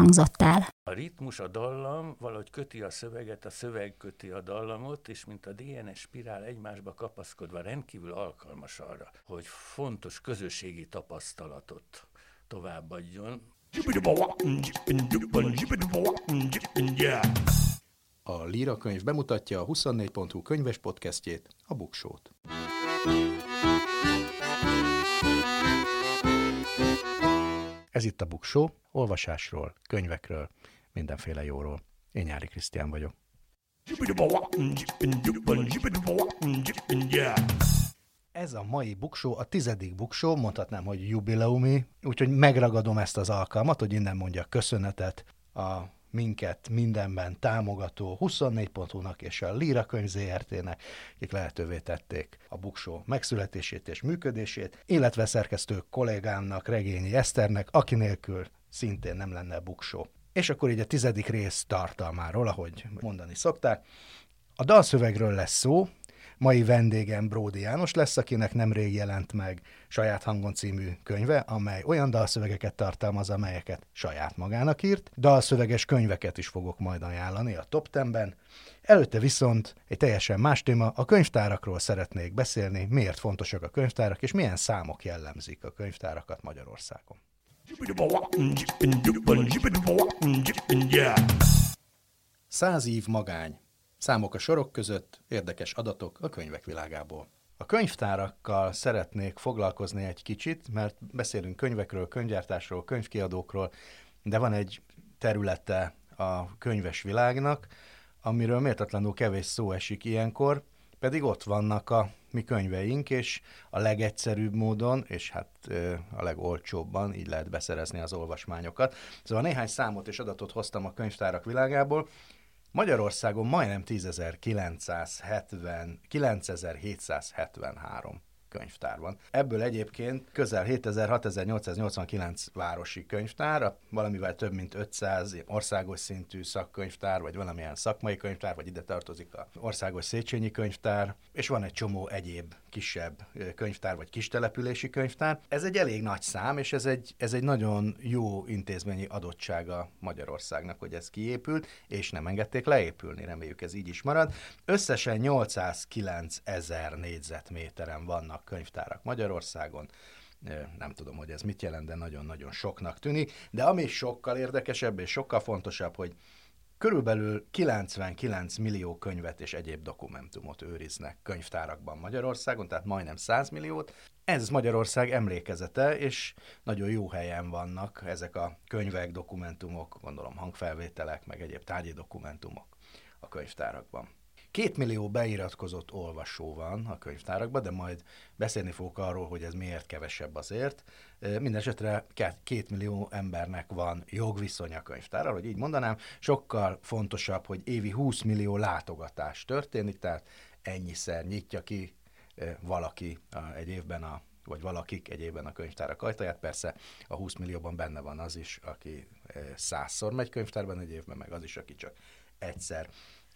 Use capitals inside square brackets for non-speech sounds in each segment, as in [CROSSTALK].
hangzott el. A ritmus, a dallam valahogy köti a szöveget, a szöveg köti a dallamot, és mint a DNS spirál egymásba kapaszkodva rendkívül alkalmas arra, hogy fontos közösségi tapasztalatot továbbadjon. A Líra könyv bemutatja a 24.hu könyves podcastjét, a Buksót. Ez itt a Buksó, olvasásról, könyvekről, mindenféle jóról. Én Nyári Krisztián vagyok. Ez a mai buksó, a tizedik buksó, mondhatnám, hogy jubileumi, úgyhogy megragadom ezt az alkalmat, hogy innen mondja köszönetet a minket mindenben támogató 24.hu-nak és a Lira könyv ZRT-nek, akik lehetővé tették a buksó megszületését és működését, illetve szerkesztő kollégámnak, Regényi Eszternek, aki nélkül szintén nem lenne buksó. És akkor így a tizedik rész tartalmáról, ahogy mondani szokták. A dalszövegről lesz szó, Mai vendégem Bródi János lesz, akinek nemrég jelent meg Saját Hangon című könyve, amely olyan dalszövegeket tartalmaz, amelyeket saját magának írt. Dalszöveges könyveket is fogok majd ajánlani a top 10-ben. Előtte viszont egy teljesen más téma, a könyvtárakról szeretnék beszélni, miért fontosak a könyvtárak, és milyen számok jellemzik a könyvtárakat Magyarországon. Száz év magány. Számok a sorok között, érdekes adatok a könyvek világából. A könyvtárakkal szeretnék foglalkozni egy kicsit, mert beszélünk könyvekről, könyvgyártásról, könyvkiadókról, de van egy területe a könyves világnak, amiről méltatlanul kevés szó esik ilyenkor, pedig ott vannak a mi könyveink, és a legegyszerűbb módon, és hát a legolcsóbban így lehet beszerezni az olvasmányokat. Szóval néhány számot és adatot hoztam a könyvtárak világából. Magyarországon majdnem 10.970, 9773 könyvtár van. Ebből egyébként közel 7000-6889 városi könyvtár, valamivel több mint 500 országos szintű szakkönyvtár, vagy valamilyen szakmai könyvtár, vagy ide tartozik a országos Széchenyi könyvtár, és van egy csomó egyéb kisebb könyvtár, vagy kis települési könyvtár. Ez egy elég nagy szám, és ez egy, ez egy nagyon jó intézményi adottsága Magyarországnak, hogy ez kiépült, és nem engedték leépülni, reméljük ez így is marad. Összesen 809 ezer négyzetméteren vannak könyvtárak Magyarországon, nem tudom, hogy ez mit jelent, de nagyon-nagyon soknak tűnik. De ami sokkal érdekesebb és sokkal fontosabb, hogy Körülbelül 99 millió könyvet és egyéb dokumentumot őriznek könyvtárakban Magyarországon, tehát majdnem 100 milliót. Ez Magyarország emlékezete, és nagyon jó helyen vannak ezek a könyvek, dokumentumok, gondolom hangfelvételek, meg egyéb tárgyi dokumentumok a könyvtárakban. Két millió beiratkozott olvasó van a könyvtárakban, de majd beszélni fogok arról, hogy ez miért kevesebb azért. Mindenesetre két millió embernek van jogviszony a könyvtárral, hogy így mondanám. Sokkal fontosabb, hogy évi 20 millió látogatás történik, tehát ennyiszer nyitja ki valaki egy évben a vagy valakik egy évben a könyvtárak ajtaját. Persze a 20 millióban benne van az is, aki százszor megy könyvtárban egy évben, meg az is, aki csak egyszer.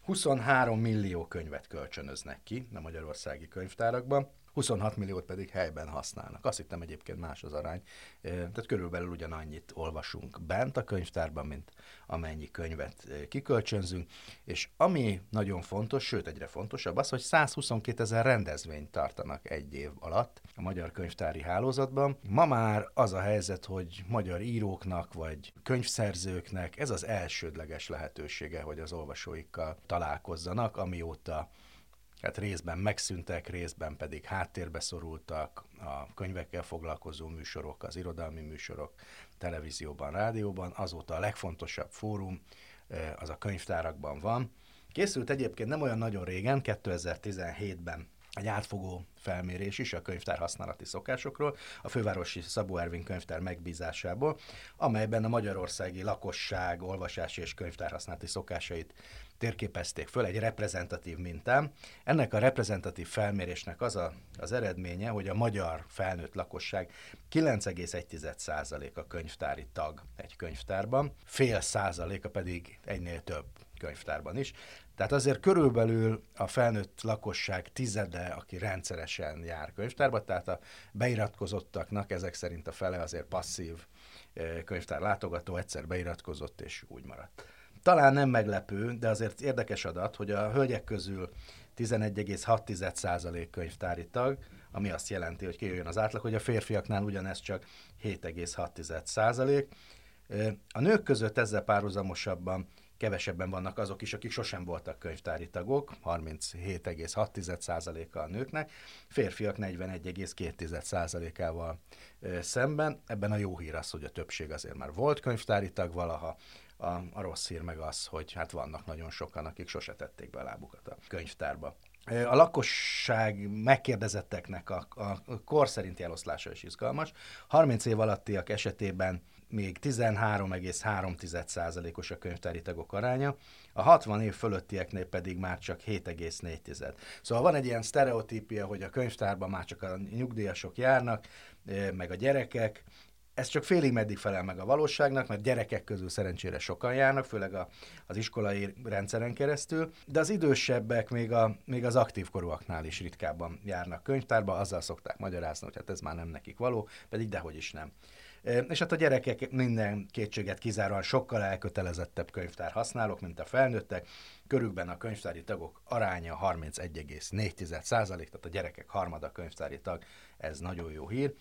23 millió könyvet kölcsönöznek ki a magyarországi könyvtárakban, 26 milliót pedig helyben használnak. Azt hittem egyébként más az arány. Tehát körülbelül ugyanannyit olvasunk bent a könyvtárban, mint amennyi könyvet kikölcsönzünk. És ami nagyon fontos, sőt egyre fontosabb, az, hogy 122 ezer rendezvényt tartanak egy év alatt a magyar könyvtári hálózatban. Ma már az a helyzet, hogy magyar íróknak vagy könyvszerzőknek ez az elsődleges lehetősége, hogy az olvasóikkal találkozzanak, amióta hát részben megszűntek, részben pedig háttérbe szorultak a könyvekkel foglalkozó műsorok, az irodalmi műsorok, televízióban, rádióban. Azóta a legfontosabb fórum az a könyvtárakban van. Készült egyébként nem olyan nagyon régen, 2017-ben egy átfogó felmérés is a könyvtár használati szokásokról, a fővárosi Szabó Ervin könyvtár megbízásából, amelyben a magyarországi lakosság olvasási és könyvtár használati szokásait térképezték föl egy reprezentatív mintán. Ennek a reprezentatív felmérésnek az a, az eredménye, hogy a magyar felnőtt lakosság 9,1% a könyvtári tag egy könyvtárban, fél százaléka pedig egynél több könyvtárban is. Tehát azért körülbelül a felnőtt lakosság tizede, aki rendszeresen jár könyvtárba, tehát a beiratkozottaknak ezek szerint a fele azért passzív eh, könyvtár látogató, egyszer beiratkozott és úgy maradt. Talán nem meglepő, de azért érdekes adat, hogy a hölgyek közül 11,6% könyvtári tag, ami azt jelenti, hogy kijöjjön az átlag, hogy a férfiaknál ugyanez csak 7,6%. Eh, a nők között ezzel párhuzamosabban kevesebben vannak azok is, akik sosem voltak könyvtári tagok, 37,6%-a a nőknek, férfiak 41,2%-ával szemben. Ebben a jó hír az, hogy a többség azért már volt könyvtári tag valaha, a, a rossz hír meg az, hogy hát vannak nagyon sokan, akik sose tették be a lábukat a könyvtárba. A lakosság megkérdezetteknek a, a kor szerinti eloszlása is izgalmas. 30 év alattiak esetében még 13,3%-os a könyvtári tagok aránya, a 60 év fölöttieknél pedig már csak 7,4. Szóval van egy ilyen sztereotípia, hogy a könyvtárban már csak a nyugdíjasok járnak, meg a gyerekek, ez csak félig meddig felel meg a valóságnak, mert gyerekek közül szerencsére sokan járnak, főleg a, az iskolai rendszeren keresztül, de az idősebbek még, a, még az aktív korúaknál is ritkábban járnak könyvtárba, azzal szokták magyarázni, hogy hát ez már nem nekik való, pedig dehogy is nem. És hát a gyerekek minden kétséget kizáróan sokkal elkötelezettebb könyvtár használók, mint a felnőttek. Körükben a könyvtári tagok aránya 31,4% tehát a gyerekek harmada könyvtári tag, ez nagyon jó hír.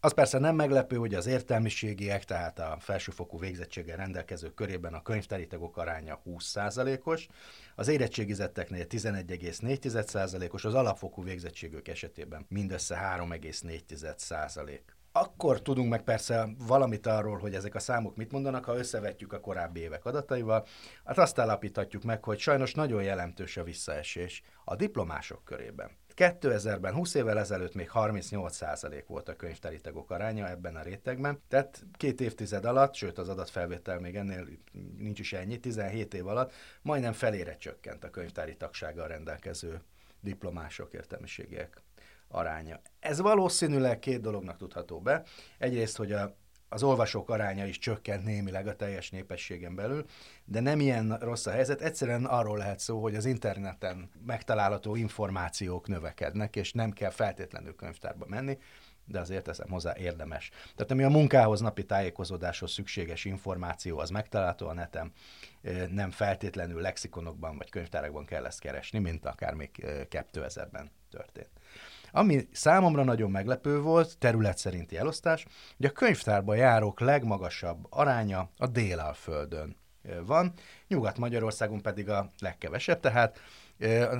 Az persze nem meglepő, hogy az értelmiségiek, tehát a felsőfokú végzettséggel rendelkezők körében a könyvtári tagok aránya 20%-os, az érettségizetteknél 11,4%-os, az alapfokú végzettségük esetében mindössze 3,4% akkor tudunk meg persze valamit arról, hogy ezek a számok mit mondanak, ha összevetjük a korábbi évek adataival. Hát azt állapíthatjuk meg, hogy sajnos nagyon jelentős a visszaesés a diplomások körében. 2000-ben, 20 évvel ezelőtt még 38% volt a könyvtári tagok aránya ebben a rétegben, tehát két évtized alatt, sőt az adatfelvétel még ennél nincs is ennyi, 17 év alatt majdnem felére csökkent a könyvtári tagsággal rendelkező diplomások értelmiségiek aránya. Ez valószínűleg két dolognak tudható be. Egyrészt, hogy a, az olvasók aránya is csökkent némileg a teljes népességen belül, de nem ilyen rossz a helyzet. Egyszerűen arról lehet szó, hogy az interneten megtalálható információk növekednek, és nem kell feltétlenül könyvtárba menni, de azért teszem hozzá érdemes. Tehát ami a munkához, napi tájékozódáshoz szükséges információ, az megtalálható a neten, nem feltétlenül lexikonokban vagy könyvtárakban kell ezt keresni, mint akár még 2000-ben történt. Ami számomra nagyon meglepő volt, terület szerinti elosztás, hogy a könyvtárba járók legmagasabb aránya a Délalföldön van, Nyugat-Magyarországon pedig a legkevesebb, tehát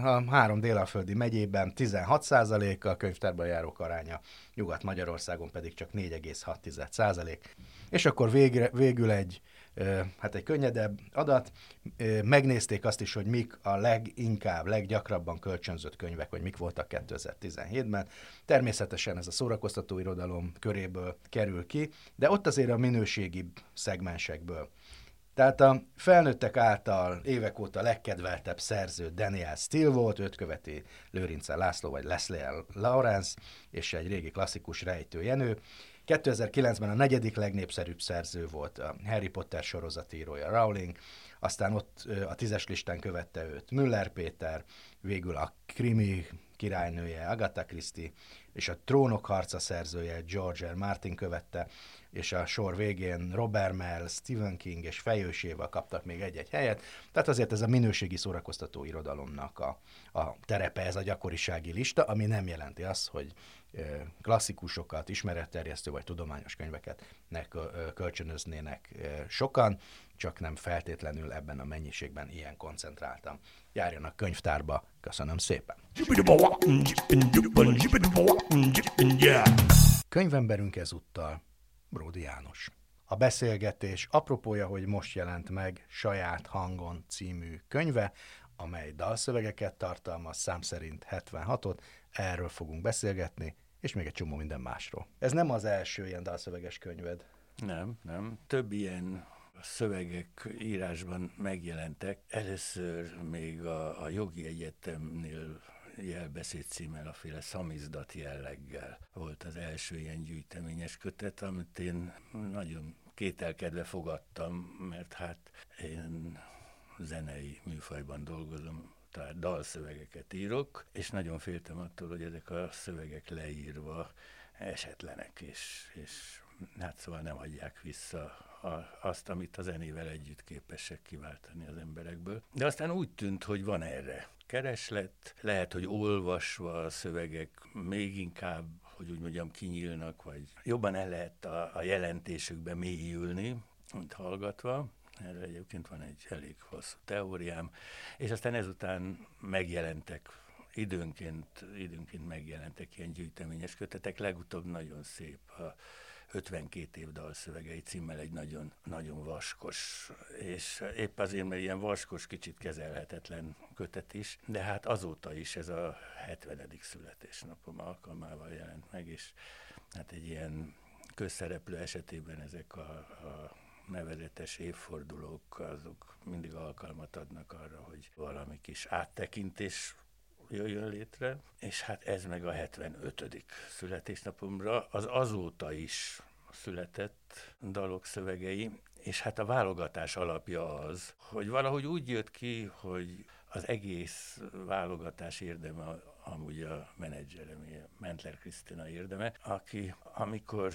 a három délalföldi megyében 16% a könyvtárba járók aránya, Nyugat-Magyarországon pedig csak 4,6%. És akkor végre, végül egy hát egy könnyedebb adat. Megnézték azt is, hogy mik a leginkább, leggyakrabban kölcsönzött könyvek, vagy mik voltak 2017-ben. Természetesen ez a szórakoztató irodalom köréből kerül ki, de ott azért a minőségi szegmensekből. Tehát a felnőttek által évek óta legkedveltebb szerző Daniel Steele volt, őt követi Lőrince László vagy Leslie Lawrence, és egy régi klasszikus rejtő Jenő. 2009-ben a negyedik legnépszerűbb szerző volt a Harry Potter sorozatírója Rowling, aztán ott a tízes listán követte őt Müller Péter, végül a krimi királynője Agatha Christie, és a Trónok harca szerzője George R. Martin követte, és a sor végén Robert Mell, Stephen King és fejősével kaptak még egy-egy helyet. Tehát azért ez a minőségi szórakoztató irodalomnak a, a terepe, ez a gyakorisági lista, ami nem jelenti azt, hogy klasszikusokat, ismeretterjesztő vagy tudományos könyveket ne kölcsönöznének sokan, csak nem feltétlenül ebben a mennyiségben ilyen koncentráltam. Járjanak könyvtárba, köszönöm szépen! Könyvemberünk ezúttal Bródi János. A beszélgetés apropója, hogy most jelent meg saját hangon című könyve, amely dalszövegeket tartalmaz, szám szerint 76-ot, erről fogunk beszélgetni, és még egy csomó minden másról. Ez nem az első ilyen dalszöveges könyved. Nem, nem. Több ilyen szövegek írásban megjelentek. Először még a, a jogi egyetemnél jelbeszéd címmel, a féle szamizdat jelleggel volt az első ilyen gyűjteményes kötet, amit én nagyon kételkedve fogadtam, mert hát én zenei műfajban dolgozom, tehát dalszövegeket írok, és nagyon féltem attól, hogy ezek a szövegek leírva esetlenek, és, és hát szóval nem adják vissza a, azt, amit a zenével együtt képesek kiváltani az emberekből. De aztán úgy tűnt, hogy van erre kereslet, lehet, hogy olvasva a szövegek még inkább, hogy úgy mondjam, kinyílnak, vagy jobban el lehet a, a jelentésükbe mélyülni, mint hallgatva. Erre egyébként van egy elég hosszú teóriám, és aztán ezután megjelentek időnként, időnként megjelentek ilyen gyűjteményes kötetek, legutóbb nagyon szép a 52 év dalszövegei címmel egy nagyon, nagyon vaskos, és épp azért, mert ilyen vaskos, kicsit kezelhetetlen kötet is, de hát azóta is ez a 70. születésnapom alkalmával jelent meg, és hát egy ilyen közszereplő esetében ezek a, a nevezetes évfordulók, azok mindig alkalmat adnak arra, hogy valami kis áttekintés jöjjön létre, és hát ez meg a 75. születésnapomra, az azóta is született dalok szövegei, és hát a válogatás alapja az, hogy valahogy úgy jött ki, hogy az egész válogatás érdeme amúgy a menedzserem, Mentler Krisztina érdeme, aki amikor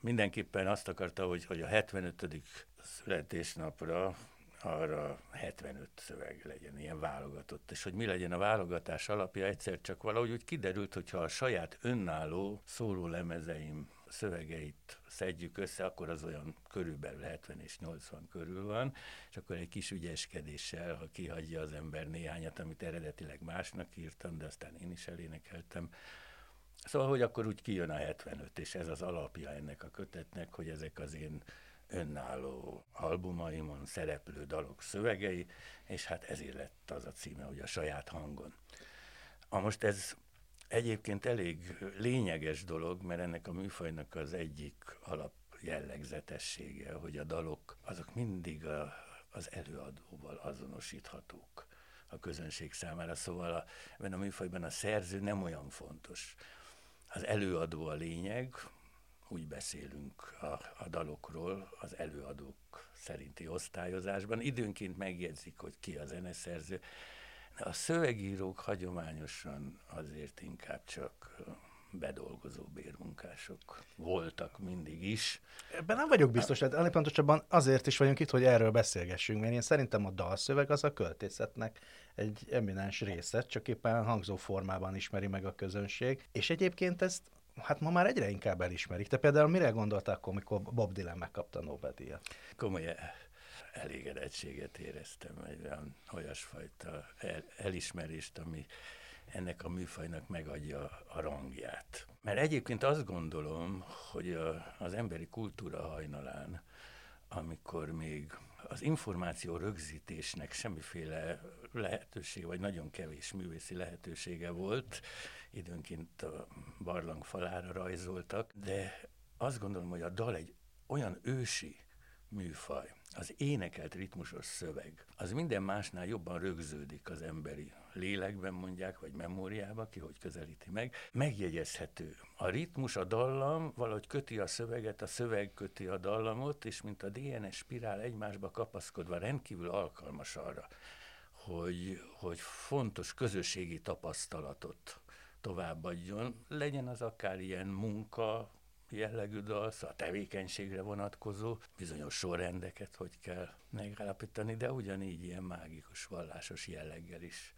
mindenképpen azt akarta, hogy, hogy a 75. születésnapra arra 75 szöveg legyen, ilyen válogatott. És hogy mi legyen a válogatás alapja, egyszer csak valahogy úgy kiderült, hogyha a saját önálló szóló lemezeim szövegeit szedjük össze, akkor az olyan körülbelül 70 és 80 körül van, és akkor egy kis ügyeskedéssel, ha kihagyja az ember néhányat, amit eredetileg másnak írtam, de aztán én is elénekeltem, Szóval, hogy akkor úgy kijön a 75, és ez az alapja ennek a kötetnek, hogy ezek az én önálló albumaimon szereplő dalok szövegei, és hát ezért lett az a címe, hogy a saját hangon. A most ez egyébként elég lényeges dolog, mert ennek a műfajnak az egyik alap jellegzetessége, hogy a dalok azok mindig a, az előadóval azonosíthatók a közönség számára. Szóval a, ebben a műfajban a szerző nem olyan fontos. Az előadó a lényeg, úgy beszélünk a, a dalokról az előadók szerinti osztályozásban. Időnként megjegyzik, hogy ki a zeneszerző. A szövegírók hagyományosan azért inkább csak bedolgozó bérmunkások voltak mindig is. Ebben nem vagyok biztos, tehát pontosabban azért is vagyunk itt, hogy erről beszélgessünk, mert én szerintem a dalszöveg az a költészetnek egy eminens része, csak éppen hangzó formában ismeri meg a közönség, és egyébként ezt hát ma már egyre inkább elismerik. Te például mire gondoltál amikor Bob Dylan megkapta Nobel-díjat? Komoly elégedettséget éreztem, egy olyan olyasfajta el, elismerést, ami ennek a műfajnak megadja a rangját. Mert egyébként azt gondolom, hogy a, az emberi kultúra hajnalán, amikor még az információ rögzítésnek semmiféle lehetőség, vagy nagyon kevés művészi lehetősége volt, időnként a barlang falára rajzoltak, de azt gondolom, hogy a dal egy olyan ősi műfaj, az énekelt ritmusos szöveg, az minden másnál jobban rögződik az emberi lélekben mondják, vagy memóriába, ki hogy közelíti meg, megjegyezhető. A ritmus, a dallam valahogy köti a szöveget, a szöveg köti a dallamot, és mint a DNS spirál egymásba kapaszkodva rendkívül alkalmas arra, hogy, hogy fontos közösségi tapasztalatot továbbadjon, legyen az akár ilyen munka, jellegű dal, szóval a tevékenységre vonatkozó bizonyos sorrendeket, hogy kell megállapítani, de ugyanígy ilyen mágikus, vallásos jelleggel is.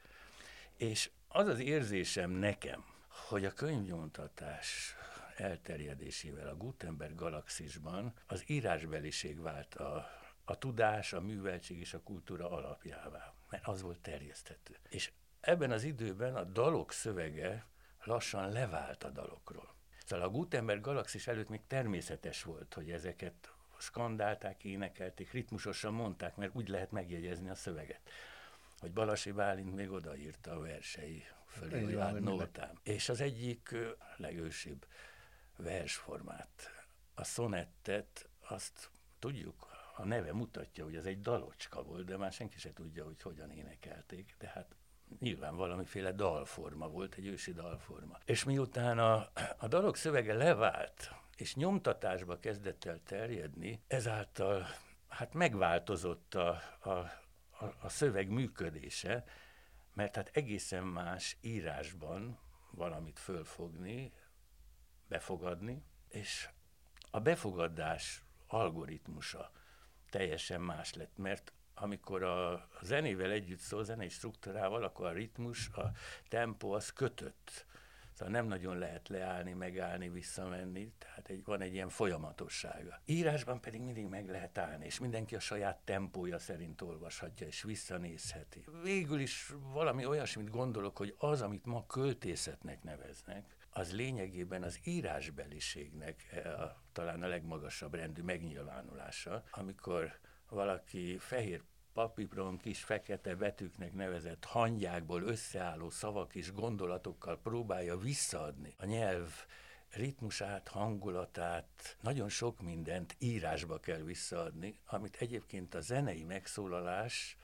És az az érzésem nekem, hogy a könyvnyomtatás elterjedésével a Gutenberg galaxisban az írásbeliség vált a, a tudás, a műveltség és a kultúra alapjává, mert az volt terjeszthető. És ebben az időben a dalok szövege lassan levált a dalokról. Szóval a Gutenberg galaxis előtt még természetes volt, hogy ezeket skandálták, énekelték, ritmusosan mondták, mert úgy lehet megjegyezni a szöveget. Hogy Balasi Bálint még odaírta a versei fölé, van, hát. És az egyik legősibb versformát, a szonettet, azt tudjuk, a neve mutatja, hogy ez egy dalocska volt, de már senki se tudja, hogy hogyan énekelték, de hát nyilván valamiféle dalforma volt, egy ősi dalforma. És miután a, a dalok szövege levált, és nyomtatásba kezdett el terjedni, ezáltal hát megváltozott a, a, a, a szöveg működése, mert hát egészen más írásban valamit fölfogni, befogadni, és a befogadás algoritmusa teljesen más lett, mert amikor a zenével együtt szól, zenei struktúrával, akkor a ritmus, a tempó az kötött. Szóval nem nagyon lehet leállni, megállni, visszamenni, tehát egy, van egy ilyen folyamatossága. Írásban pedig mindig meg lehet állni, és mindenki a saját tempója szerint olvashatja, és visszanézheti. Végül is valami olyasmit gondolok, hogy az, amit ma költészetnek neveznek, az lényegében az írásbeliségnek eh, a, talán a legmagasabb rendű megnyilvánulása, amikor valaki fehér papíron kis fekete betűknek nevezett hangyákból összeálló szavak és gondolatokkal próbálja visszaadni a nyelv ritmusát, hangulatát, nagyon sok mindent írásba kell visszaadni, amit egyébként a zenei megszólalás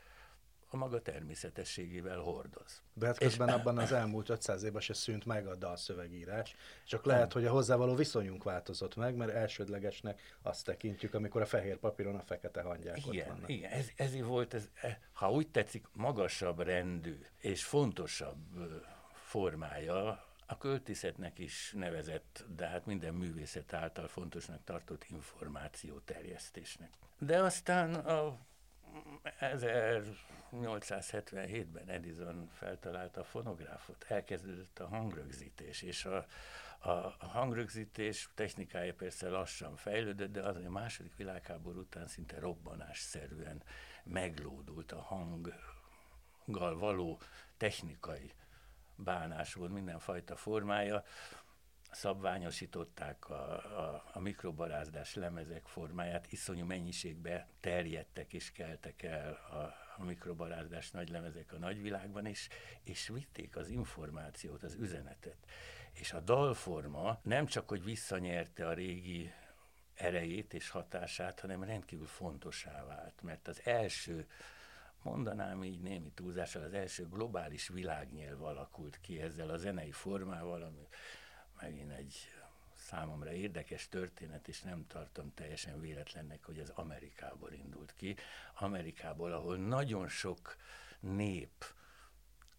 a maga természetességével hordoz. De hát közben abban az elmúlt 500 évben se szűnt meg a dalszövegírás, csak lehet, hogy a hozzávaló viszonyunk változott meg, mert elsődlegesnek azt tekintjük, amikor a fehér papíron a fekete hangyák ott Igen, vannak. igen ez, ez volt, ez, e, ha úgy tetszik, magasabb rendű és fontosabb formája a költészetnek is nevezett, de hát minden művészet által fontosnak tartott információ terjesztésnek. De aztán a 1877-ben Edison feltalálta a fonográfot, elkezdődött a hangrögzítés, és a, a, hangrögzítés technikája persze lassan fejlődött, de azért a második világháború után szinte robbanásszerűen meglódult a hanggal való technikai bánásból mindenfajta formája szabványosították a, a, a mikrobarázdás lemezek formáját, iszonyú mennyiségbe terjedtek és keltek el a, a mikrobarázdás nagy lemezek a nagyvilágban is, és vitték az információt, az üzenetet. És a dalforma nem csak, hogy visszanyerte a régi erejét és hatását, hanem rendkívül fontosá vált, mert az első mondanám így némi túlzással, az első globális világnyelv alakult ki ezzel a zenei formával, ami megint egy számomra érdekes történet, és nem tartom teljesen véletlennek, hogy ez Amerikából indult ki. Amerikából, ahol nagyon sok nép,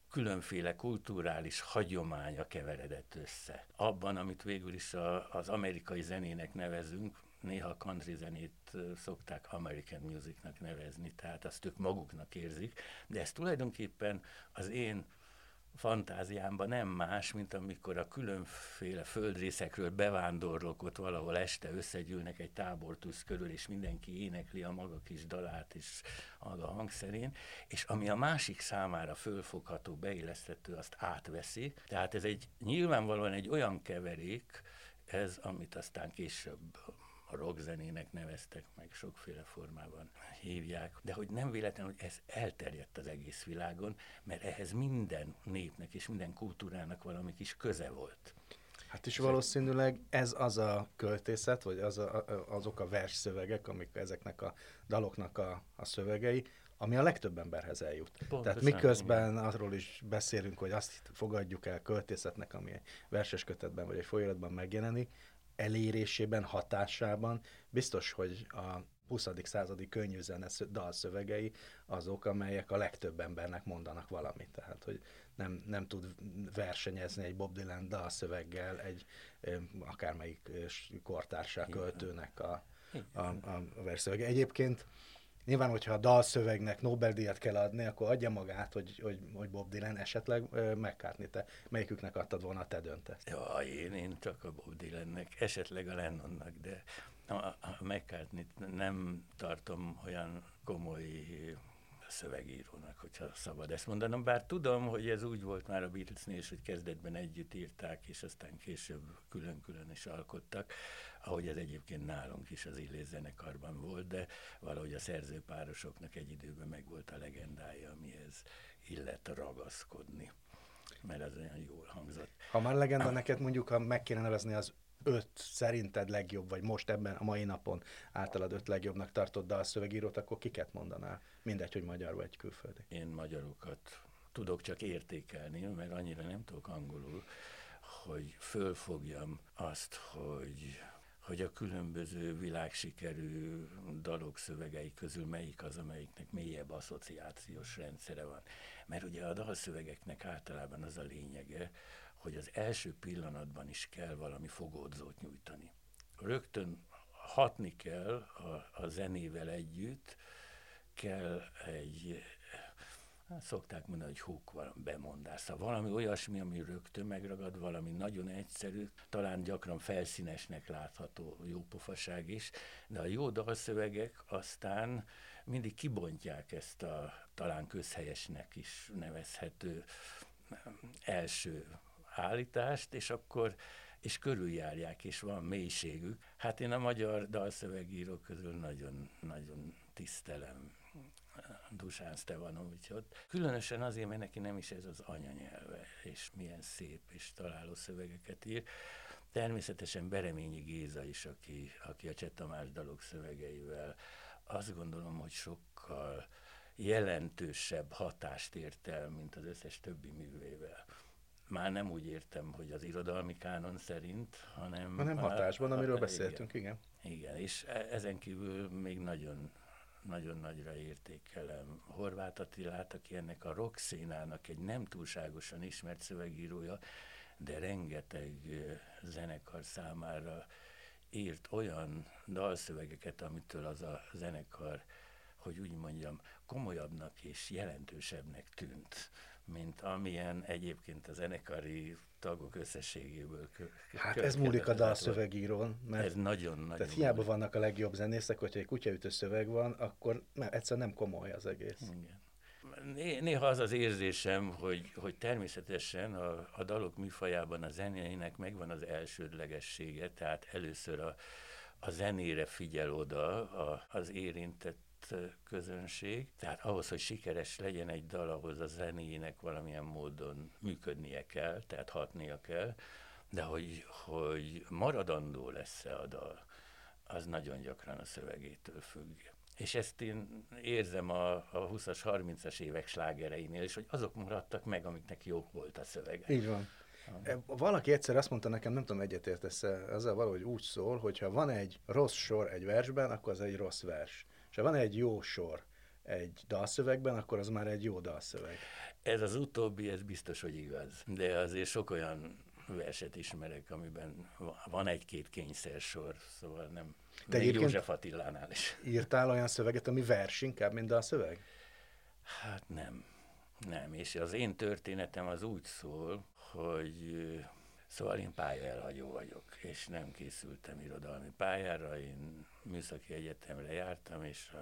különféle kulturális hagyománya keveredett össze. Abban, amit végül is a, az amerikai zenének nevezünk, néha country zenét szokták American musicnak nevezni, tehát azt ők maguknak érzik, de ez tulajdonképpen az én fantáziámban nem más, mint amikor a különféle földrészekről bevándorlók ott valahol este összegyűlnek egy tábortusz körül, és mindenki énekli a maga kis dalát is a hangszerén, és ami a másik számára fölfogható, beilleszthető, azt átveszi. Tehát ez egy nyilvánvalóan egy olyan keverék, ez, amit aztán később a rockzenének neveztek, meg sokféle formában hívják, de hogy nem véletlen, hogy ez elterjedt az egész világon, mert ehhez minden népnek és minden kultúrának valami kis köze volt. Hát is valószínűleg ez az a költészet, vagy az a, azok a versszövegek, amik ezeknek a daloknak a, a szövegei, ami a legtöbb emberhez eljut. Pontosan, Tehát miközben igen. arról is beszélünk, hogy azt fogadjuk el költészetnek, ami egy verses kötetben vagy egy folyamatban megjelenik, elérésében, hatásában biztos, hogy a 20. századi könnyűzene dalszövegei azok, amelyek a legtöbb embernek mondanak valamit. Tehát, hogy nem, nem tud versenyezni egy Bob Dylan dalszöveggel egy akármelyik kortársá költőnek a, a, a, versszövege. Egyébként Nyilván, hogyha a dalszövegnek Nobel-díjat kell adni, akkor adja magát, hogy, hogy, hogy Bob Dylan esetleg megkárni te. Melyiküknek adtad volna, te döntesz? Ja, én, én csak a Bob Dylannek, esetleg a Lennonnak, de a, a mccartney nem tartom olyan komoly szövegírónak, hogyha szabad ezt mondanom. Bár tudom, hogy ez úgy volt már a Beatlesnél is, hogy kezdetben együtt írták, és aztán később külön-külön is alkottak, ahogy ez egyébként nálunk is az Illés zenekarban volt, de valahogy a szerzőpárosoknak egy időben megvolt a legendája, amihez illet ragaszkodni mert ez olyan jól hangzott. Ha már legenda neked mondjuk, ha meg kéne nevezni az öt szerinted legjobb, vagy most ebben a mai napon általad öt legjobbnak tartott dalszövegírót, akkor kiket mondanál? Mindegy, hogy magyar vagy külföldi. Én magyarokat tudok csak értékelni, mert annyira nem tudok angolul, hogy fölfogjam azt, hogy hogy a különböző világsikerű dalok szövegei közül melyik az, amelyiknek mélyebb asszociációs rendszere van. Mert ugye a dalszövegeknek általában az a lényege, hogy az első pillanatban is kell valami fogódzót nyújtani. Rögtön hatni kell a, a zenével együtt, kell egy, hát szokták mondani, hogy húk valami bemondás, szóval valami olyasmi, ami rögtön megragad, valami nagyon egyszerű, talán gyakran felszínesnek látható jópofaság is, de a jó dalszövegek aztán mindig kibontják ezt a talán közhelyesnek is nevezhető első állítást, és akkor és körüljárják, és van mélységük. Hát én a magyar dalszövegírók közül nagyon, nagyon tisztelem Dusán Stevanovicsot. Különösen azért, mert neki nem is ez az anyanyelve, és milyen szép és találó szövegeket ír. Természetesen Bereményi Géza is, aki, aki a Cseh Tamás dalok szövegeivel azt gondolom, hogy sokkal jelentősebb hatást ért el, mint az összes többi művével már nem úgy értem, hogy az irodalmi kánon szerint, hanem... Hanem hatásban, a, amiről a, beszéltünk, igen. Igen, igen és e, ezen kívül még nagyon nagyon nagyra értékelem Horváth Attilát, aki ennek a rock színának egy nem túlságosan ismert szövegírója, de rengeteg zenekar számára írt olyan dalszövegeket, amitől az a zenekar, hogy úgy mondjam, komolyabbnak és jelentősebbnek tűnt mint amilyen egyébként a zenekari tagok összességéből. Hát ez múlik a dalszövegírón, mert ez nagyon, nagyon tehát hiába múlik. vannak a legjobb zenészek, hogyha egy kutyaütő szöveg van, akkor mert egyszerűen nem komoly az egész. Igen. Néha az az érzésem, hogy, hogy természetesen a, a dalok műfajában a zenének megvan az elsődlegessége, tehát először a, a zenére figyel oda a, az érintett közönség. Tehát ahhoz, hogy sikeres legyen egy dal, ahhoz a zenének valamilyen módon működnie kell, tehát hatnia kell, de hogy, hogy maradandó lesz-e a dal, az nagyon gyakran a szövegétől függ. És ezt én érzem a, a 20-as, 30-as évek slágereinél is, hogy azok maradtak meg, amiknek jók volt a szövege. Így van. E, valaki egyszer azt mondta nekem, nem tudom, egyetértesz-e, ezzel valahogy úgy szól, hogy ha van egy rossz sor egy versben, akkor az egy rossz vers. És ha van egy jó sor egy dalszövegben, akkor az már egy jó dalszöveg. Ez az utóbbi, ez biztos, hogy igaz. De azért sok olyan verset ismerek, amiben van egy-két kényszersor, szóval nem. De József Attilánál is. Írtál olyan szöveget, ami vers inkább, mint a szöveg? Hát nem. Nem, és az én történetem az úgy szól, hogy Szóval én pályaelhagyó vagyok, és nem készültem irodalmi pályára, én műszaki egyetemre jártam, és a,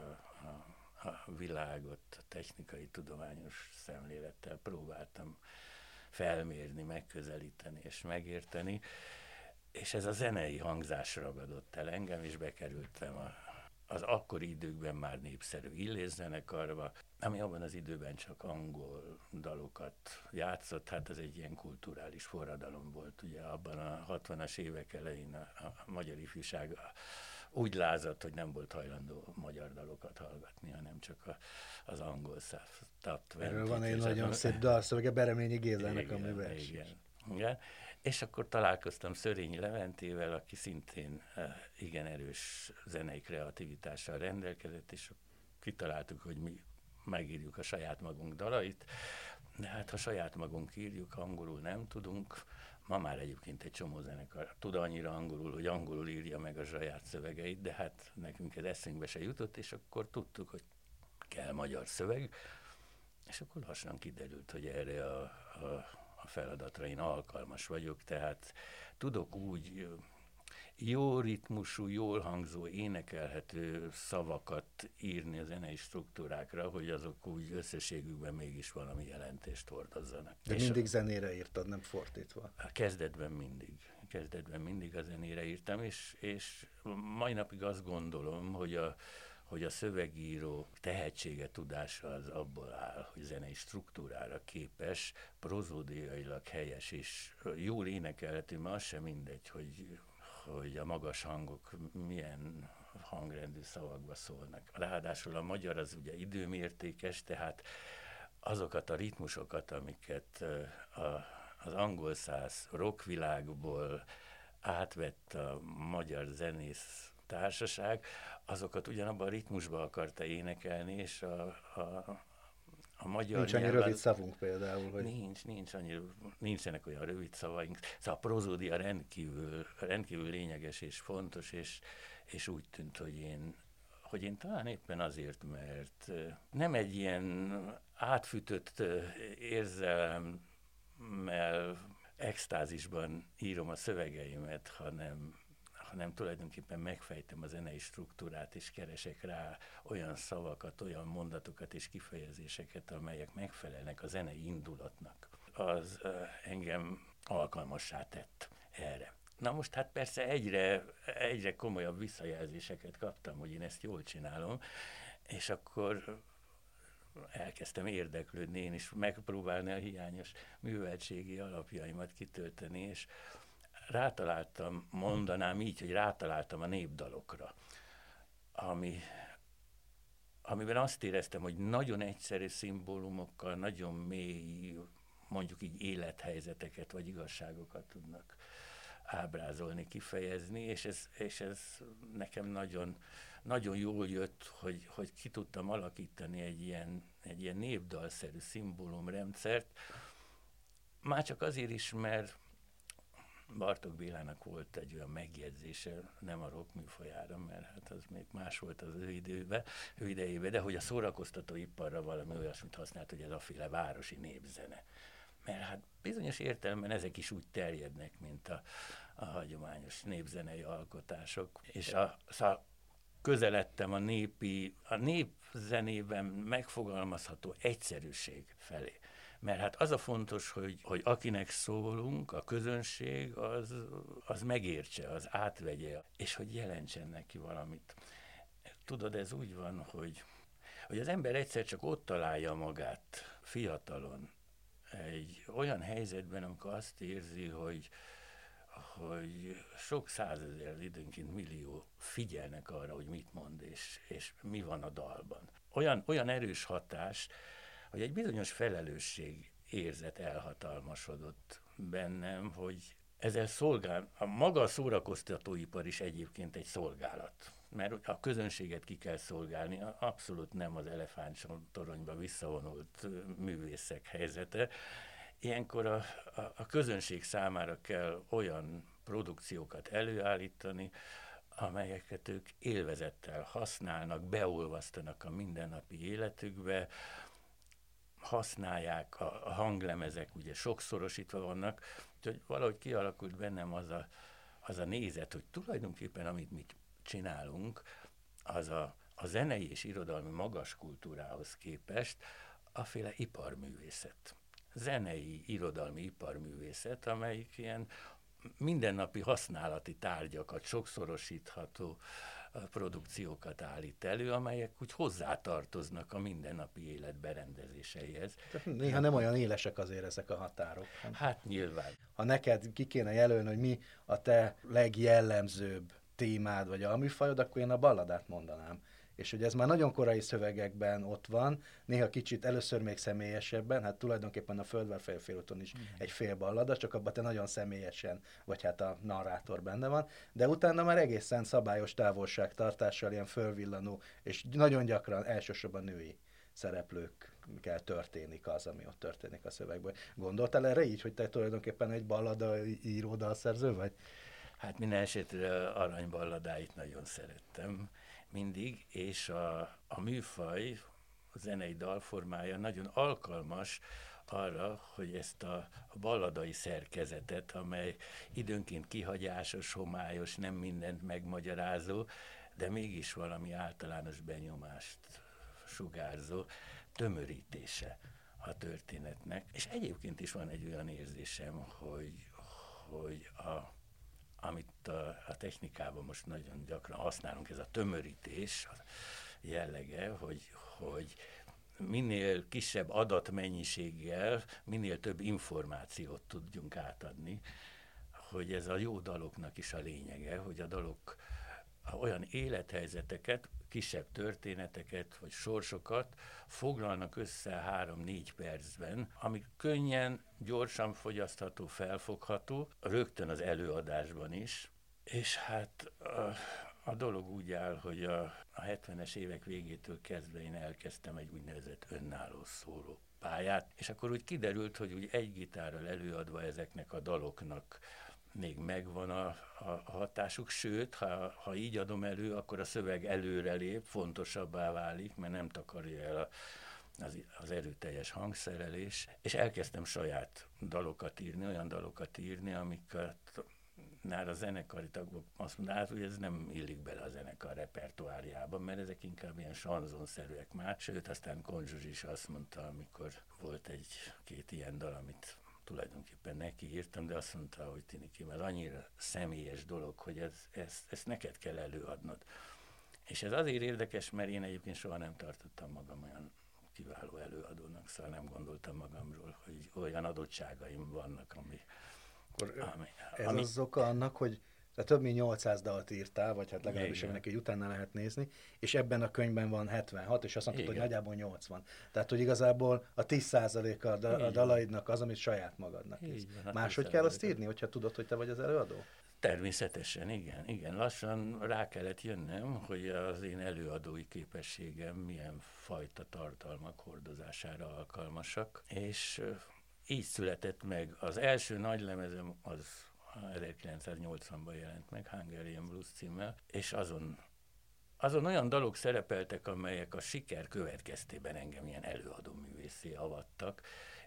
a, a világot a technikai tudományos szemlélettel próbáltam felmérni, megközelíteni és megérteni, és ez a zenei hangzás ragadott el engem, és bekerültem a, az akkori időkben már népszerű illészzenekarba, ami abban az időben csak angol dalokat játszott, hát ez egy ilyen kulturális forradalom volt. Ugye abban a 60-as évek elején a, a magyar ifjúság úgy lázadt, hogy nem volt hajlandó magyar dalokat hallgatni, hanem csak a, az angol szávtat. Erről van egy nagyon szép dalszövege Bereményi Gézának, ami vers. Igen. Igen. És akkor találkoztam Szörényi Leventével, aki szintén eh, igen erős zenei kreativitással rendelkezett, és kitaláltuk, hogy mi megírjuk a saját magunk dalait, de hát ha saját magunk írjuk, angolul nem tudunk, ma már egyébként egy csomó zenekar tud annyira angolul, hogy angolul írja meg a saját szövegeit, de hát nekünk ez eszünkbe se jutott, és akkor tudtuk, hogy kell magyar szöveg, és akkor lassan kiderült, hogy erre a, a, a feladatra én alkalmas vagyok, tehát tudok úgy jó ritmusú, jól hangzó, énekelhető szavakat írni a zenei struktúrákra, hogy azok úgy összességükben mégis valami jelentést hordozzanak. De És mindig zenére írtad, nem fordítva. a kezdetben mindig. Kezdetben mindig a zenére írtam, és, és mai napig azt gondolom, hogy a, hogy a szövegíró tehetsége, tudása az abból áll, hogy zenei struktúrára képes, prozódiailag helyes és jól énekelhető, mert az sem mindegy, hogy hogy a magas hangok milyen hangrendű szavakba szólnak. Ráadásul a magyar az ugye időmértékes, tehát azokat a ritmusokat, amiket a, az angol száz rockvilágból átvett a magyar zenész társaság, azokat ugyanabban a ritmusban akarta énekelni, és a, a, a magyar Nincs annyi rövid szavunk például. Hogy... Nincs, nincs annyi, nincsenek olyan rövid szavaink. Szóval a prozódia rendkívül, rendkívül lényeges és fontos, és, és úgy tűnt, hogy én hogy én talán éppen azért, mert nem egy ilyen átfütött érzelemmel, extázisban írom a szövegeimet, hanem hanem tulajdonképpen megfejtem a zenei struktúrát, és keresek rá olyan szavakat, olyan mondatokat és kifejezéseket, amelyek megfelelnek a zenei indulatnak. Az engem alkalmassá tett erre. Na most hát persze egyre, egyre komolyabb visszajelzéseket kaptam, hogy én ezt jól csinálom, és akkor elkezdtem érdeklődni én is, megpróbálni a hiányos műveltségi alapjaimat kitölteni, és rátaláltam, mondanám így, hogy rátaláltam a népdalokra, ami, amiben azt éreztem, hogy nagyon egyszerű szimbólumokkal, nagyon mély, mondjuk így élethelyzeteket vagy igazságokat tudnak ábrázolni, kifejezni, és ez, és ez nekem nagyon, nagyon jól jött, hogy, hogy ki tudtam alakítani egy ilyen, egy ilyen népdalszerű szimbólumrendszert, már csak azért is, mert Bartok Bélának volt egy olyan megjegyzése, nem a rock műfajára, mert hát az még más volt az ő időben, ő idejében, de hogy a szórakoztatóiparra valami olyasmit használt, hogy ez a féle városi népzene. Mert hát bizonyos értelemben ezek is úgy terjednek, mint a, a hagyományos népzenei alkotások. És a, szóval közeledtem a népi, a népzenében megfogalmazható egyszerűség felé. Mert hát az a fontos, hogy, hogy akinek szólunk, a közönség, az, az megértse, az átvegye, és hogy jelentsen neki valamit. Tudod, ez úgy van, hogy, hogy az ember egyszer csak ott találja magát fiatalon, egy olyan helyzetben, amikor azt érzi, hogy, hogy sok százezer, időnként millió figyelnek arra, hogy mit mond, és, és mi van a dalban. Olyan, olyan erős hatás, hogy egy bizonyos felelősség érzet elhatalmasodott bennem, hogy ezzel szolgál, a maga a szórakoztatóipar is egyébként egy szolgálat, mert a közönséget ki kell szolgálni, abszolút nem az toronyba visszavonult művészek helyzete. Ilyenkor a, a, a közönség számára kell olyan produkciókat előállítani, amelyeket ők élvezettel használnak, beolvasztanak a mindennapi életükbe, használják, a, hanglemezek ugye sokszorosítva vannak, úgyhogy valahogy kialakult bennem az a, az a nézet, hogy tulajdonképpen amit mi csinálunk, az a, a zenei és irodalmi magas kultúrához képest aféle iparművészet. Zenei, irodalmi iparművészet, amelyik ilyen mindennapi használati tárgyakat, sokszorosítható produkciókat állít elő, amelyek úgy hozzátartoznak a mindennapi élet berendezéseihez. Néha nem olyan élesek azért ezek a határok. Hát nyilván. Ha neked ki kéne jelölni, hogy mi a te legjellemzőbb témád vagy a műfajod, akkor én a balladát mondanám és hogy ez már nagyon korai szövegekben ott van, néha kicsit először még személyesebben, hát tulajdonképpen a Földvel félfélúton is mm. egy fél ballada, csak abban te nagyon személyesen, vagy hát a narrátor benne van, de utána már egészen szabályos távolságtartással, ilyen fölvillanó, és nagyon gyakran elsősorban női szereplőkkel történik az, ami ott történik a szövegben. Gondoltál erre így, hogy te tulajdonképpen egy ballada író, dalszerző vagy? Hát minden esetre aranyballadáit nagyon szerettem mindig, és a, a műfaj, a zenei dalformája nagyon alkalmas arra, hogy ezt a balladai szerkezetet, amely időnként kihagyásos, homályos, nem mindent megmagyarázó, de mégis valami általános benyomást sugárzó tömörítése a történetnek. És egyébként is van egy olyan érzésem, hogy, hogy a, amit a, a technikában most nagyon gyakran használunk, ez a tömörítés jellege, hogy, hogy minél kisebb adatmennyiséggel, minél több információt tudjunk átadni, hogy ez a jó daloknak is a lényege, hogy a dalok olyan élethelyzeteket, kisebb történeteket vagy sorsokat foglalnak össze három-négy percben, ami könnyen, gyorsan fogyasztható, felfogható, rögtön az előadásban is, és hát a, a dolog úgy áll, hogy a, a 70-es évek végétől kezdve én elkezdtem egy úgynevezett önálló szóló pályát, és akkor úgy kiderült, hogy úgy egy gitárral előadva ezeknek a daloknak még megvan a, a hatásuk, sőt, ha, ha így adom elő, akkor a szöveg előre lép, fontosabbá válik, mert nem takarja el a, az, az erőteljes hangszerelés, és elkezdtem saját dalokat írni, olyan dalokat írni, amiket nál a zenekari tagok azt mondták, hát, hogy ez nem illik bele a zenekar repertoárjába, mert ezek inkább ilyen sanzonszerűek már. Sőt, aztán Konzsuzs is azt mondta, amikor volt egy-két ilyen dal, amit tulajdonképpen neki írtam, de azt mondta, hogy Tinikém, ez annyira személyes dolog, hogy ez, ez, ezt neked kell előadnod. És ez azért érdekes, mert én egyébként soha nem tartottam magam olyan kiváló előadónak, szóval nem gondoltam magamról, hogy olyan adottságaim vannak, ami... Akkor ami, ez ami, az oka annak, hogy tehát több mint 800 dalt írtál, vagy hát legalábbis aminek egy utána lehet nézni, és ebben a könyvben van 76, és azt mondtad, hogy nagyjából 80. Tehát, hogy igazából a 10% a, da- a dalaidnak az, amit saját magadnak írsz. Hát Máshogy kell azt írni, hogyha tudod, hogy te vagy az előadó? Természetesen, igen, igen. Lassan rá kellett jönnöm, hogy az én előadói képességem milyen fajta tartalmak hordozására alkalmasak, és így született meg. Az első nagy lemezem az 1980-ban jelent meg, Hungarian Blues címmel, és azon azon olyan dalok szerepeltek, amelyek a siker következtében engem ilyen előadó művészé avattak,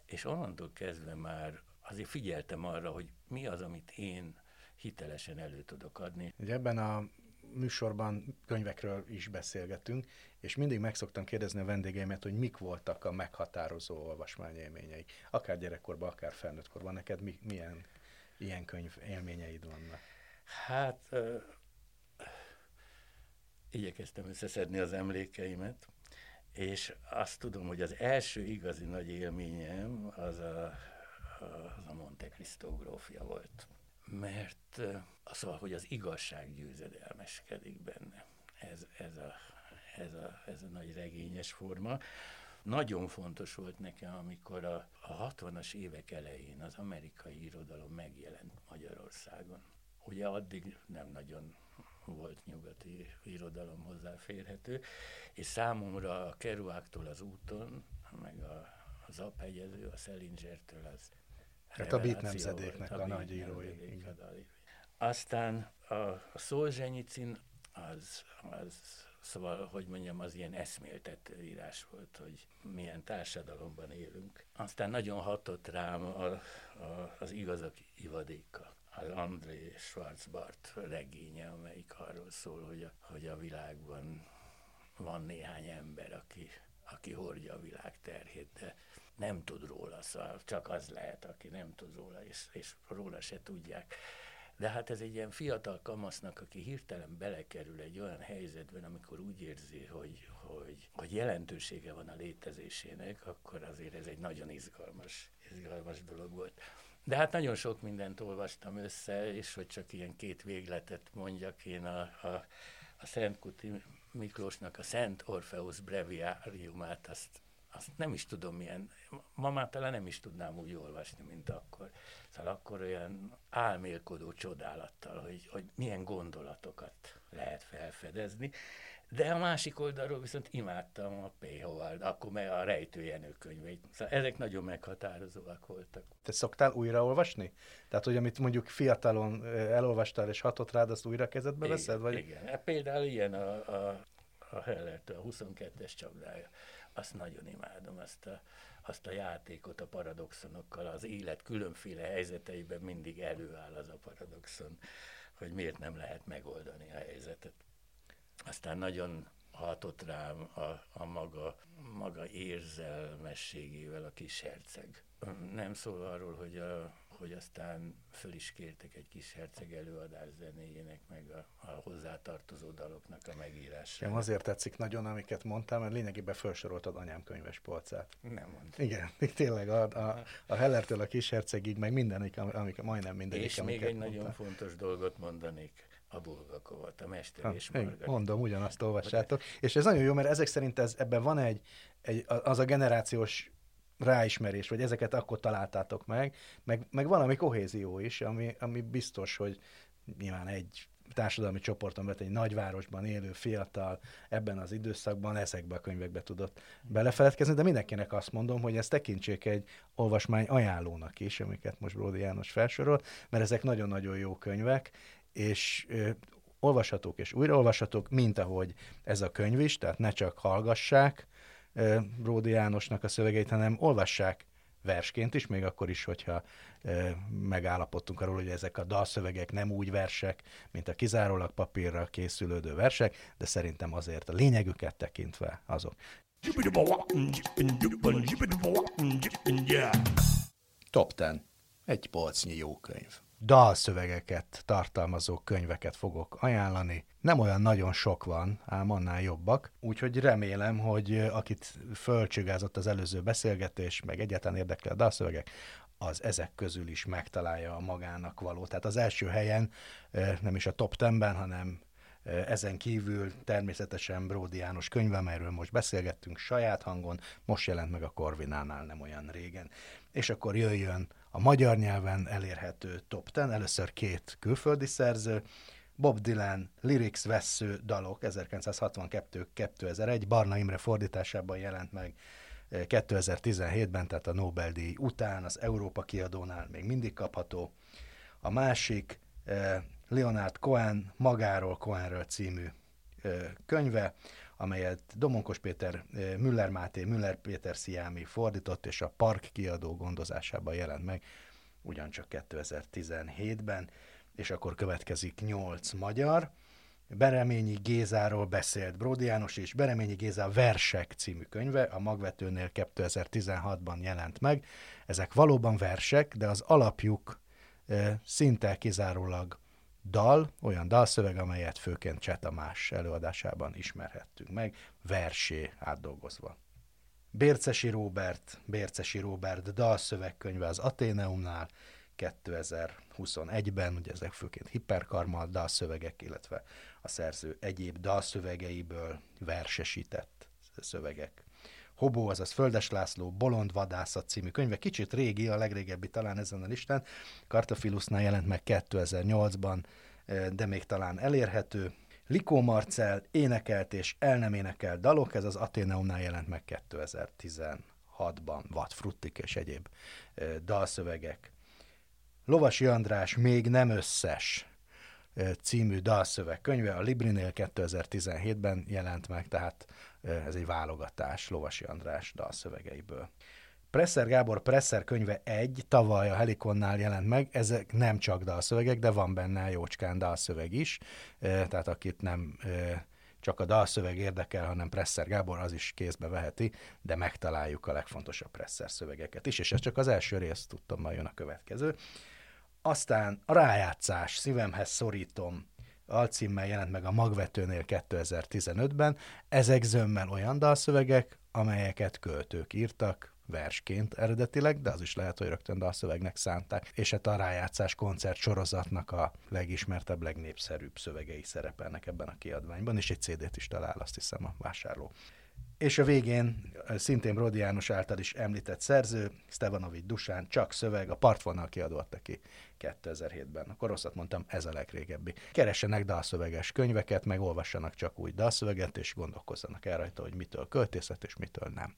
és onnantól kezdve már azért figyeltem arra, hogy mi az, amit én hitelesen elő tudok adni. Ugye ebben a műsorban könyvekről is beszélgetünk, és mindig meg szoktam kérdezni a vendégeimet, hogy mik voltak a meghatározó olvasmányélményeik. Akár gyerekkorban, akár felnőttkorban. Neked mi, milyen ilyen könyv élményeid vannak? Hát uh, igyekeztem összeszedni az emlékeimet, és azt tudom, hogy az első igazi nagy élményem az a, az a Monte Cristo grófja volt. Mert uh, szóval, hogy az igazság győzedelmeskedik benne. Ez, ez, a, ez, a, ez a nagy regényes forma. Nagyon fontos volt nekem, amikor a, a 60-as évek elején az amerikai irodalom megjelent Magyarországon. Ugye addig nem nagyon volt nyugati irodalom hozzáférhető, és számomra a Kerouaktól az úton, meg a, a Zaphegyező, a Szelingertől az Hát a Beat nemzedéknek a, a nagy írói. Aztán a, a Szolzsenyicin az, az Szóval, hogy mondjam, az ilyen eszméltető írás volt, hogy milyen társadalomban élünk. Aztán nagyon hatott rám a, a, az igazak ivadéka az André Schwarzbart regénye, amelyik arról szól, hogy a, hogy a világban van néhány ember, aki, aki hordja a világ terhét, de nem tud róla, szóval csak az lehet, aki nem tud róla, és, és róla se tudják. De hát ez egy ilyen fiatal kamasznak, aki hirtelen belekerül egy olyan helyzetben, amikor úgy érzi, hogy, hogy, hogy jelentősége van a létezésének, akkor azért ez egy nagyon izgalmas, izgalmas dolog volt. De hát nagyon sok mindent olvastam össze, és hogy csak ilyen két végletet mondjak, én a, a, a Szent Kuti Miklósnak a Szent Orfeusz breviáriumát, azt azt nem is tudom milyen, ma már talán nem is tudnám úgy olvasni, mint akkor. Szóval akkor olyan álmélkodó csodálattal, hogy, hogy milyen gondolatokat lehet felfedezni. De a másik oldalról viszont imádtam a P. Howard, akkor meg a rejtőjenő könyveit. Szóval ezek nagyon meghatározóak voltak. Te szoktál újraolvasni? Tehát, hogy amit mondjuk fiatalon elolvastál és hatott rád, azt újra kezedbe veszed? Vagy? Igen, hát például ilyen a, a, a Hellertől, a 22-es csapdája azt nagyon imádom, azt a, azt a játékot a paradoxonokkal, az élet különféle helyzeteiben mindig előáll az a paradoxon, hogy miért nem lehet megoldani a helyzetet. Aztán nagyon hatott rám a, a maga, maga érzelmességével a kis herceg. Nem szól arról, hogy a, hogy aztán föl is kértek egy kis herceg előadás zenéjének, meg a, a hozzátartozó daloknak a megírása. Nem, azért tetszik nagyon, amiket mondtam, mert lényegében felsoroltad anyám könyves polcát. Nem mondtam. Igen, [LAUGHS] tényleg a, a, a Hellertől a kis hercegig, meg mindenik, amik, majdnem mindenik, És még egy mondtam. nagyon fontos dolgot mondanék a Bulgakovat, a Mester ha, és Margarit. Mondom, ugyanazt olvassátok. És ez nagyon jó, mert ezek szerint ez, ebben van egy, egy, az a generációs ráismerés, vagy ezeket akkor találtátok meg, meg, meg valami kohézió is, ami, ami biztos, hogy nyilván egy társadalmi csoporton belül egy nagyvárosban élő fiatal ebben az időszakban ezekbe a könyvekbe tudott belefeledkezni, de mindenkinek azt mondom, hogy ezt tekintsék egy olvasmány ajánlónak is, amiket most Bródi János felsorol, mert ezek nagyon-nagyon jó könyvek, és ö, olvashatók és újraolvashatók, mint ahogy ez a könyv is, tehát ne csak hallgassák, Bródi Jánosnak a szövegeit, hanem olvassák versként is, még akkor is, hogyha e, megállapodtunk arról, hogy ezek a dalszövegek nem úgy versek, mint a kizárólag papírra készülődő versek, de szerintem azért a lényegüket tekintve azok. Top 10. Egy polcnyi jó könyv dalszövegeket tartalmazó könyveket fogok ajánlani. Nem olyan nagyon sok van, ám annál jobbak, úgyhogy remélem, hogy akit fölcsigázott az előző beszélgetés, meg egyáltalán érdekli a dalszövegek, az ezek közül is megtalálja a magának való. Tehát az első helyen nem is a top 10-ben, hanem ezen kívül természetesen Bródi János könyve, amelyről most beszélgettünk saját hangon, most jelent meg a Korvinánál nem olyan régen. És akkor jöjjön a magyar nyelven elérhető top 10, először két külföldi szerző, Bob Dylan Lyrics vesző dalok 1962-2001, Barna Imre fordításában jelent meg 2017-ben, tehát a Nobel-díj után, az Európa kiadónál még mindig kapható. A másik Leonard Cohen magáról, Cohenről című könyve, amelyet Domonkos Péter, Müller Máté, Müller Péter Sziámi fordított, és a Park kiadó gondozásában jelent meg, ugyancsak 2017-ben, és akkor következik nyolc magyar. Bereményi Gézáról beszélt Bródi János, és Bereményi Géza Versek című könyve, a Magvetőnél 2016-ban jelent meg. Ezek valóban versek, de az alapjuk szinte kizárólag dal, olyan dalszöveg, amelyet főként Cseh Tamás előadásában ismerhettünk meg, versé átdolgozva. Bércesi Róbert, Bércesi Róbert dalszövegkönyve az Ateneumnál 2021-ben, ugye ezek főként hiperkarmal dalszövegek, illetve a szerző egyéb dalszövegeiből versesített szövegek. Hobó, azaz Földes László, Bolond Vadászat című könyve, kicsit régi, a legrégebbi talán ezen a listán, Kartafilusnál jelent meg 2008-ban, eh, de még talán elérhető. Likó Marcel énekelt és el nem énekelt dalok, ez az Ateneumnál jelent meg 2016-ban, Vad Fruttik és egyéb dalszövegek. Lovasi András még nem összes című dalszöveg könyve, a Librinél 2017-ben jelent meg, tehát ez egy válogatás Lovasi András dalszövegeiből. Presser Gábor Presser könyve egy, tavaly a Helikonnál jelent meg, ezek nem csak dalszövegek, de van benne jócskán dalszöveg is, tehát akit nem csak a dalszöveg érdekel, hanem Presser Gábor az is kézbe veheti, de megtaláljuk a legfontosabb Presser szövegeket is, és ez csak az első rész, tudtam, majd jön a következő. Aztán a rájátszás, szívemhez szorítom, alcímmel jelent meg a Magvetőnél 2015-ben. Ezek zömmel olyan dalszövegek, amelyeket költők írtak, versként eredetileg, de az is lehet, hogy rögtön dalszövegnek szánták, és hát a rájátszás koncert sorozatnak a legismertebb, legnépszerűbb szövegei szerepelnek ebben a kiadványban, és egy CD-t is talál, azt hiszem a vásárló. És a végén szintén Rodi János által is említett szerző, Stevanovic Dusán, csak szöveg, a partvonal kiadó adta ki 2007-ben. Akkor rosszat mondtam, ez a legrégebbi. Keressenek dalszöveges könyveket, meg olvassanak csak úgy dalszöveget, és gondolkozzanak el rajta, hogy mitől költészet és mitől nem.